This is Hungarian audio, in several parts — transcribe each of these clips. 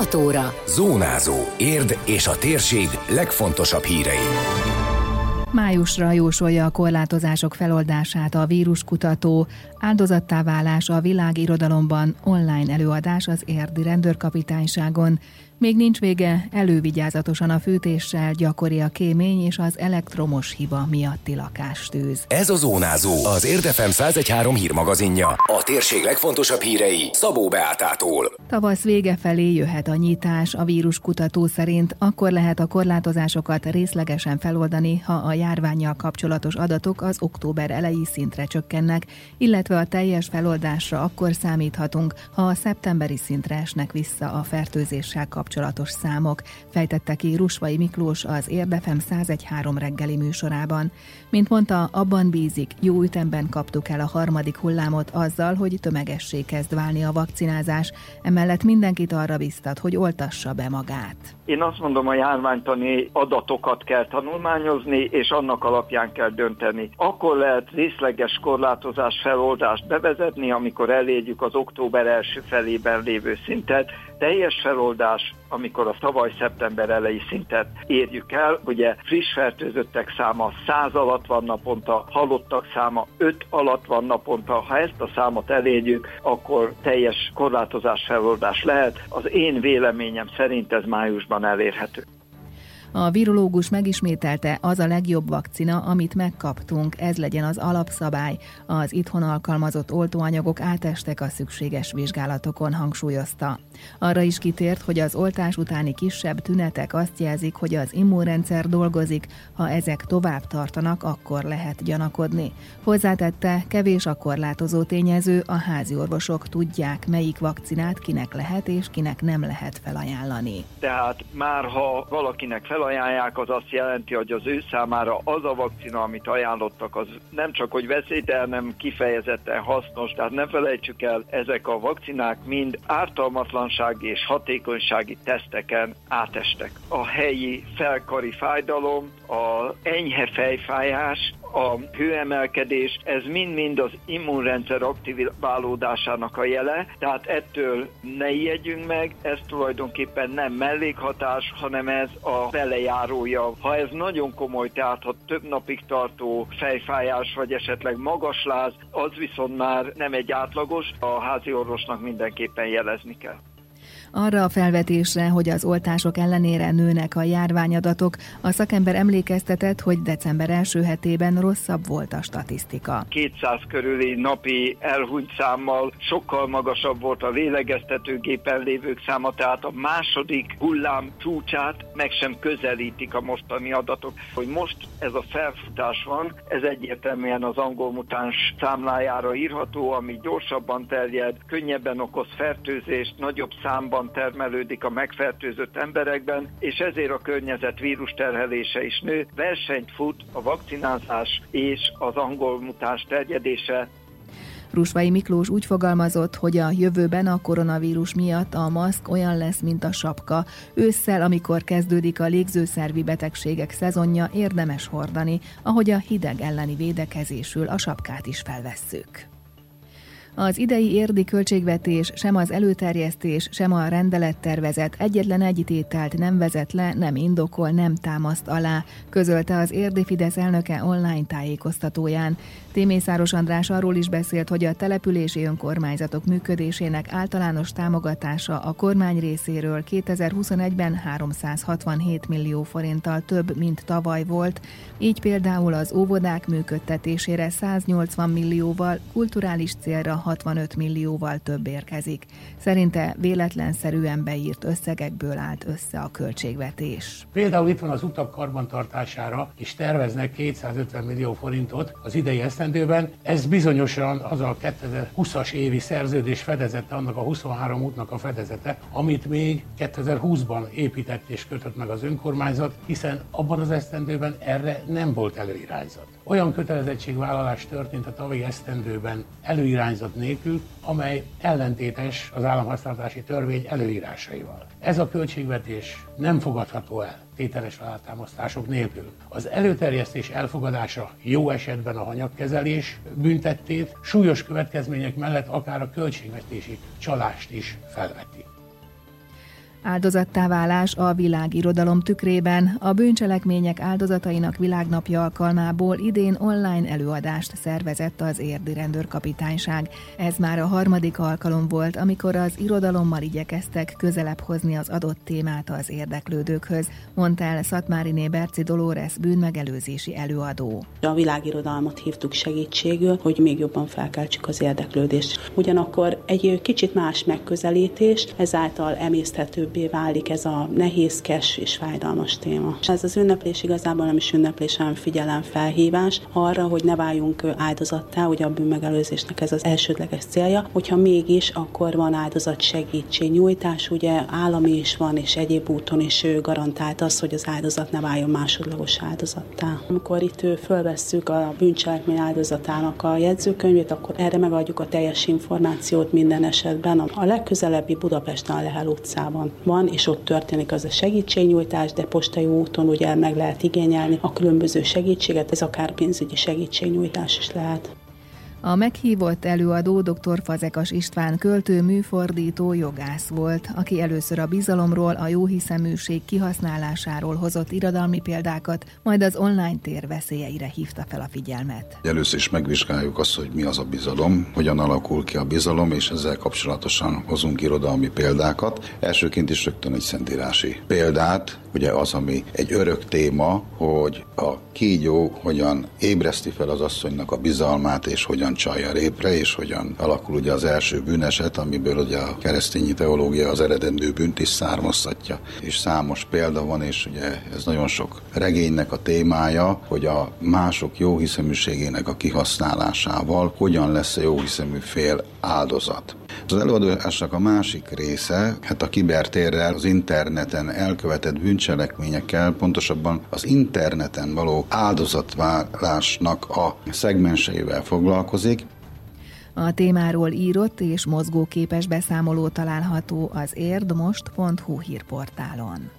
6 óra. Zónázó. Érd és a térség legfontosabb hírei. Májusra jósolja a korlátozások feloldását a víruskutató, áldozattá válás a világirodalomban online előadás az érdi rendőrkapitányságon, még nincs vége, elővigyázatosan a fűtéssel gyakori a kémény és az elektromos hiba miatti lakástűz. Ez a Zónázó, az Érdefem 113 hírmagazinja. A térség legfontosabb hírei Szabó Beátától. Tavasz vége felé jöhet a nyitás. A víruskutató szerint akkor lehet a korlátozásokat részlegesen feloldani, ha a járványjal kapcsolatos adatok az október elejé szintre csökkennek, illetve a teljes feloldásra akkor számíthatunk, ha a szeptemberi szintre esnek vissza a fertőzéssel kapcsolatos kapcsolatos számok, fejtette ki Rusvai Miklós az Érdefem 1013 reggeli műsorában. Mint mondta, abban bízik, jó ütemben kaptuk el a harmadik hullámot azzal, hogy tömegessé kezd válni a vakcinázás, emellett mindenkit arra biztat, hogy oltassa be magát. Én azt mondom, a járványtani adatokat kell tanulmányozni, és annak alapján kell dönteni. Akkor lehet részleges korlátozás feloldást bevezetni, amikor elérjük az október első felében lévő szintet, teljes feloldás, amikor a tavaly szeptember elejé szintet érjük el. Ugye friss fertőzöttek száma 100 alatt van naponta, halottak száma 5 alatt van naponta. Ha ezt a számot elérjük, akkor teljes korlátozás feloldás lehet. Az én véleményem szerint ez májusban elérhető. A virológus megismételte, az a legjobb vakcina, amit megkaptunk, ez legyen az alapszabály. Az itthon alkalmazott oltóanyagok átestek a szükséges vizsgálatokon, hangsúlyozta. Arra is kitért, hogy az oltás utáni kisebb tünetek azt jelzik, hogy az immunrendszer dolgozik, ha ezek tovább tartanak, akkor lehet gyanakodni. Hozzátette, kevés a korlátozó tényező, a házi orvosok tudják, melyik vakcinát kinek lehet és kinek nem lehet felajánlani. Tehát már ha valakinek fel felajánlják, az azt jelenti, hogy az ő számára az a vakcina, amit ajánlottak, az nem csak hogy veszélytelen, hanem kifejezetten hasznos. Tehát ne felejtsük el, ezek a vakcinák mind ártalmatlansági és hatékonysági teszteken átestek. A helyi felkari fájdalom, a enyhe fejfájás, a hőemelkedés, ez mind-mind az immunrendszer aktiválódásának a jele, tehát ettől ne ijedjünk meg, ez tulajdonképpen nem mellékhatás, hanem ez a belejárója. Ha ez nagyon komoly, tehát ha több napig tartó fejfájás, vagy esetleg magasláz, az viszont már nem egy átlagos, a házi orvosnak mindenképpen jelezni kell. Arra a felvetésre, hogy az oltások ellenére nőnek a járványadatok, a szakember emlékeztetett, hogy december első hetében rosszabb volt a statisztika. 200 körüli napi elhunyt számmal sokkal magasabb volt a lélegeztetőgépen lévők száma, tehát a második hullám csúcsát meg sem közelítik a mostani adatok. Hogy most ez a felfutás van, ez egyértelműen az angol mutáns számlájára írható, ami gyorsabban terjed, könnyebben okoz fertőzést, nagyobb számban jobban termelődik a megfertőzött emberekben, és ezért a környezet vírus terhelése is nő. Versenyt fut a vakcinázás és az angol mutáns terjedése Rusvai Miklós úgy fogalmazott, hogy a jövőben a koronavírus miatt a maszk olyan lesz, mint a sapka. Ősszel, amikor kezdődik a légzőszervi betegségek szezonja, érdemes hordani, ahogy a hideg elleni védekezésül a sapkát is felvesszük. Az idei érdi költségvetés sem az előterjesztés, sem a rendelettervezet egyetlen egy tételt nem vezet le, nem indokol, nem támaszt alá, közölte az érdi Fidesz elnöke online tájékoztatóján. Témészáros András arról is beszélt, hogy a települési önkormányzatok működésének általános támogatása a kormány részéről 2021-ben 367 millió forinttal több, mint tavaly volt, így például az óvodák működtetésére 180 millióval, kulturális célra 65 millióval több érkezik. Szerinte véletlenszerűen beírt összegekből állt össze a költségvetés. Például itt van az utak karbantartására, és terveznek 250 millió forintot az idei esztendőben. Ez bizonyosan az a 2020-as évi szerződés fedezete, annak a 23 útnak a fedezete, amit még 2020-ban épített és kötött meg az önkormányzat, hiszen abban az esztendőben erre nem volt előirányzat. Olyan kötelezettségvállalás történt a tavalyi esztendőben előirányzat nélkül, amely ellentétes az államhasználatási törvény előírásaival. Ez a költségvetés nem fogadható el tételes alátámasztások nélkül. Az előterjesztés elfogadása jó esetben a hanyagkezelés büntettét, súlyos következmények mellett akár a költségvetési csalást is felveti. Áldozattá válás a világirodalom tükrében a bűncselekmények áldozatainak világnapja alkalmából idén online előadást szervezett az érdi rendőrkapitányság. Ez már a harmadik alkalom volt, amikor az irodalommal igyekeztek közelebb hozni az adott témát az érdeklődőkhöz, mondta el Szatmáriné Berci Dolores bűnmegelőzési előadó. A világirodalmat hívtuk segítségül, hogy még jobban felkeltsük az érdeklődést. Ugyanakkor egy kicsit más megközelítés, ezáltal emészthető későbbé válik ez a nehézkes és fájdalmas téma. Ez az ünneplés igazából nem is ünneplés, hanem figyelemfelhívás arra, hogy ne váljunk áldozattá, ugye a bűnmegelőzésnek ez az elsődleges célja. Hogyha mégis, akkor van áldozat segítségnyújtás, ugye állami is van, és egyéb úton is garantált az, hogy az áldozat ne váljon másodlagos áldozattá. Amikor itt fölvesszük a bűncselekmény áldozatának a jegyzőkönyvét, akkor erre megadjuk a teljes információt minden esetben. A legközelebbi Budapesten a Lehel utcában van, és ott történik az a segítségnyújtás, de postai úton ugye meg lehet igényelni a különböző segítséget, ez akár pénzügyi segítségnyújtás is lehet. A meghívott előadó dr. Fazekas István költő, műfordító, jogász volt, aki először a bizalomról, a jóhiszeműség kihasználásáról hozott irodalmi példákat, majd az online tér veszélyeire hívta fel a figyelmet. Először is megvizsgáljuk azt, hogy mi az a bizalom, hogyan alakul ki a bizalom, és ezzel kapcsolatosan hozunk irodalmi példákat. Elsőként is rögtön egy szentírási példát, ugye az, ami egy örök téma, hogy a kígyó hogyan ébreszti fel az asszonynak a bizalmát, és hogyan hogyan csalja répre, és hogyan alakul ugye az első bűneset, amiből ugye a keresztény teológia az eredendő bűnt is származtatja. És számos példa van, és ugye ez nagyon sok regénynek a témája, hogy a mások jóhiszeműségének a kihasználásával hogyan lesz a jóhiszemű fél áldozat. Az előadásnak a másik része, hát a kibertérrel, az interneten elkövetett bűncselekményekkel, pontosabban az interneten való áldozatválásnak a szegmenseivel foglalkozik. A témáról írott és mozgóképes beszámoló található az érdmost.hu hírportálon.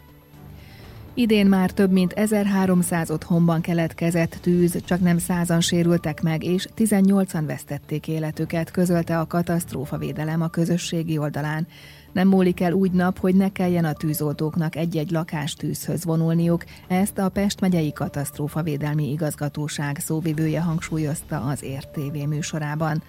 Idén már több mint 1300 otthonban keletkezett tűz, csak nem százan sérültek meg, és 18-an vesztették életüket, közölte a katasztrófavédelem a közösségi oldalán. Nem múlik el úgy nap, hogy ne kelljen a tűzoltóknak egy-egy lakástűzhöz vonulniuk, ezt a Pest megyei katasztrófavédelmi igazgatóság szóvivője hangsúlyozta az értévé műsorában.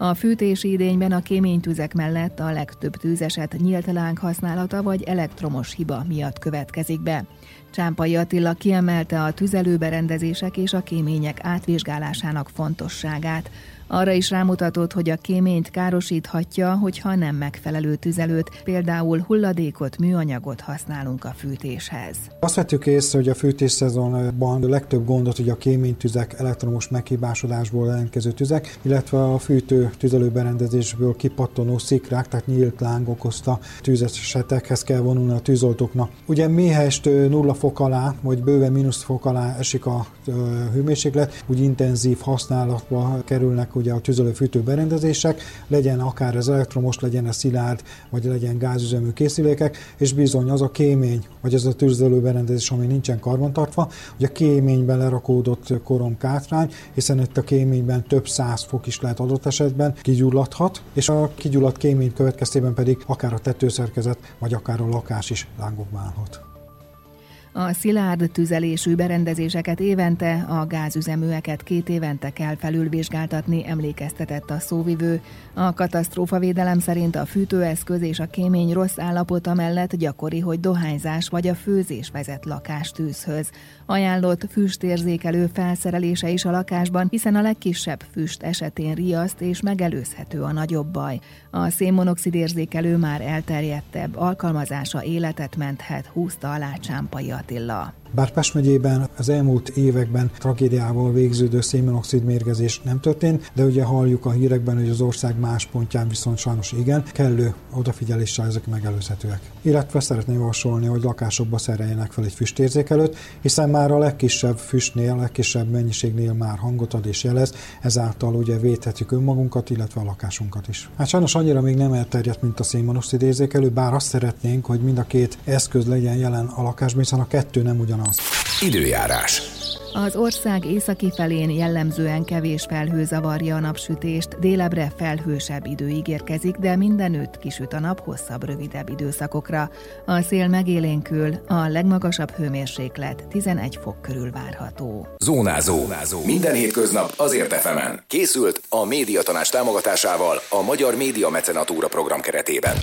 A fűtési idényben a kéménytüzek mellett a legtöbb tűzeset nyílt láng használata vagy elektromos hiba miatt következik be. Csámpai Attila kiemelte a tüzelőberendezések és a kémények átvizsgálásának fontosságát. Arra is rámutatott, hogy a kéményt károsíthatja, hogyha nem megfelelő tüzelőt, például hulladékot, műanyagot használunk a fűtéshez. Azt vettük észre, hogy a fűtés szezonban a legtöbb gondot hogy a kéménytüzek, elektromos meghibásodásból jelentkező tüzek, illetve a fűtő tüzelőberendezésből kipattanó szikrák, tehát nyílt láng okozta tűzesetekhez kell vonulni a tűzoltóknak. Ugye méhest nulla fok alá, vagy bőven mínusz fok alá esik a hőmérséklet, úgy intenzív használatba kerülnek ugye a tüzelőfűtő berendezések, legyen akár az elektromos, legyen a szilárd, vagy legyen gázüzemű készülékek, és bizony az a kémény, vagy az a tüzelő berendezés, ami nincsen karbantartva, hogy a kéményben lerakódott korom kátrány, hiszen itt a kéményben több száz fok is lehet adott esetben kigyulladhat, és a kigyulladt kémény következtében pedig akár a tetőszerkezet, vagy akár a lakás is lángokba állhat. A szilárd tüzelésű berendezéseket évente, a gázüzeműeket két évente kell felülvizsgáltatni, emlékeztetett a szóvivő. A katasztrófavédelem szerint a fűtőeszköz és a kémény rossz állapota mellett gyakori, hogy dohányzás vagy a főzés vezet lakástűzhöz. Ajánlott füstérzékelő felszerelése is a lakásban, hiszen a legkisebb füst esetén riaszt és megelőzhető a nagyobb baj. A szénmonoxid érzékelő már elterjedtebb, alkalmazása életet menthet, húzta alá Csámpai Attila. Bár Pest megyében az elmúlt években tragédiával végződő szénmonoxid mérgezés nem történt, de ugye halljuk a hírekben, hogy az ország más pontján viszont sajnos igen, kellő odafigyeléssel ezek megelőzhetőek. Illetve szeretném javasolni, hogy lakásokba szereljenek fel egy füstérzékelőt, hiszen már a legkisebb füstnél, a legkisebb mennyiségnél már hangot ad és jelez, ezáltal ugye védhetjük önmagunkat, illetve a lakásunkat is. Hát sajnos annyira még nem elterjedt, mint a szénmonoxid érzékelő, bár azt szeretnénk, hogy mind a két eszköz legyen jelen a lakásban, hiszen a kettő nem ugyan ugyanaz. Időjárás. Az ország északi felén jellemzően kevés felhő zavarja a napsütést, délebre felhősebb idő ígérkezik, de mindenütt kisüt a nap hosszabb, rövidebb időszakokra. A szél megélénkül, a legmagasabb hőmérséklet 11 fok körül várható. Zónázó. Zónázó. Minden hétköznap azért efemen. Készült a médiatanás támogatásával a Magyar Média Mecenatúra program keretében.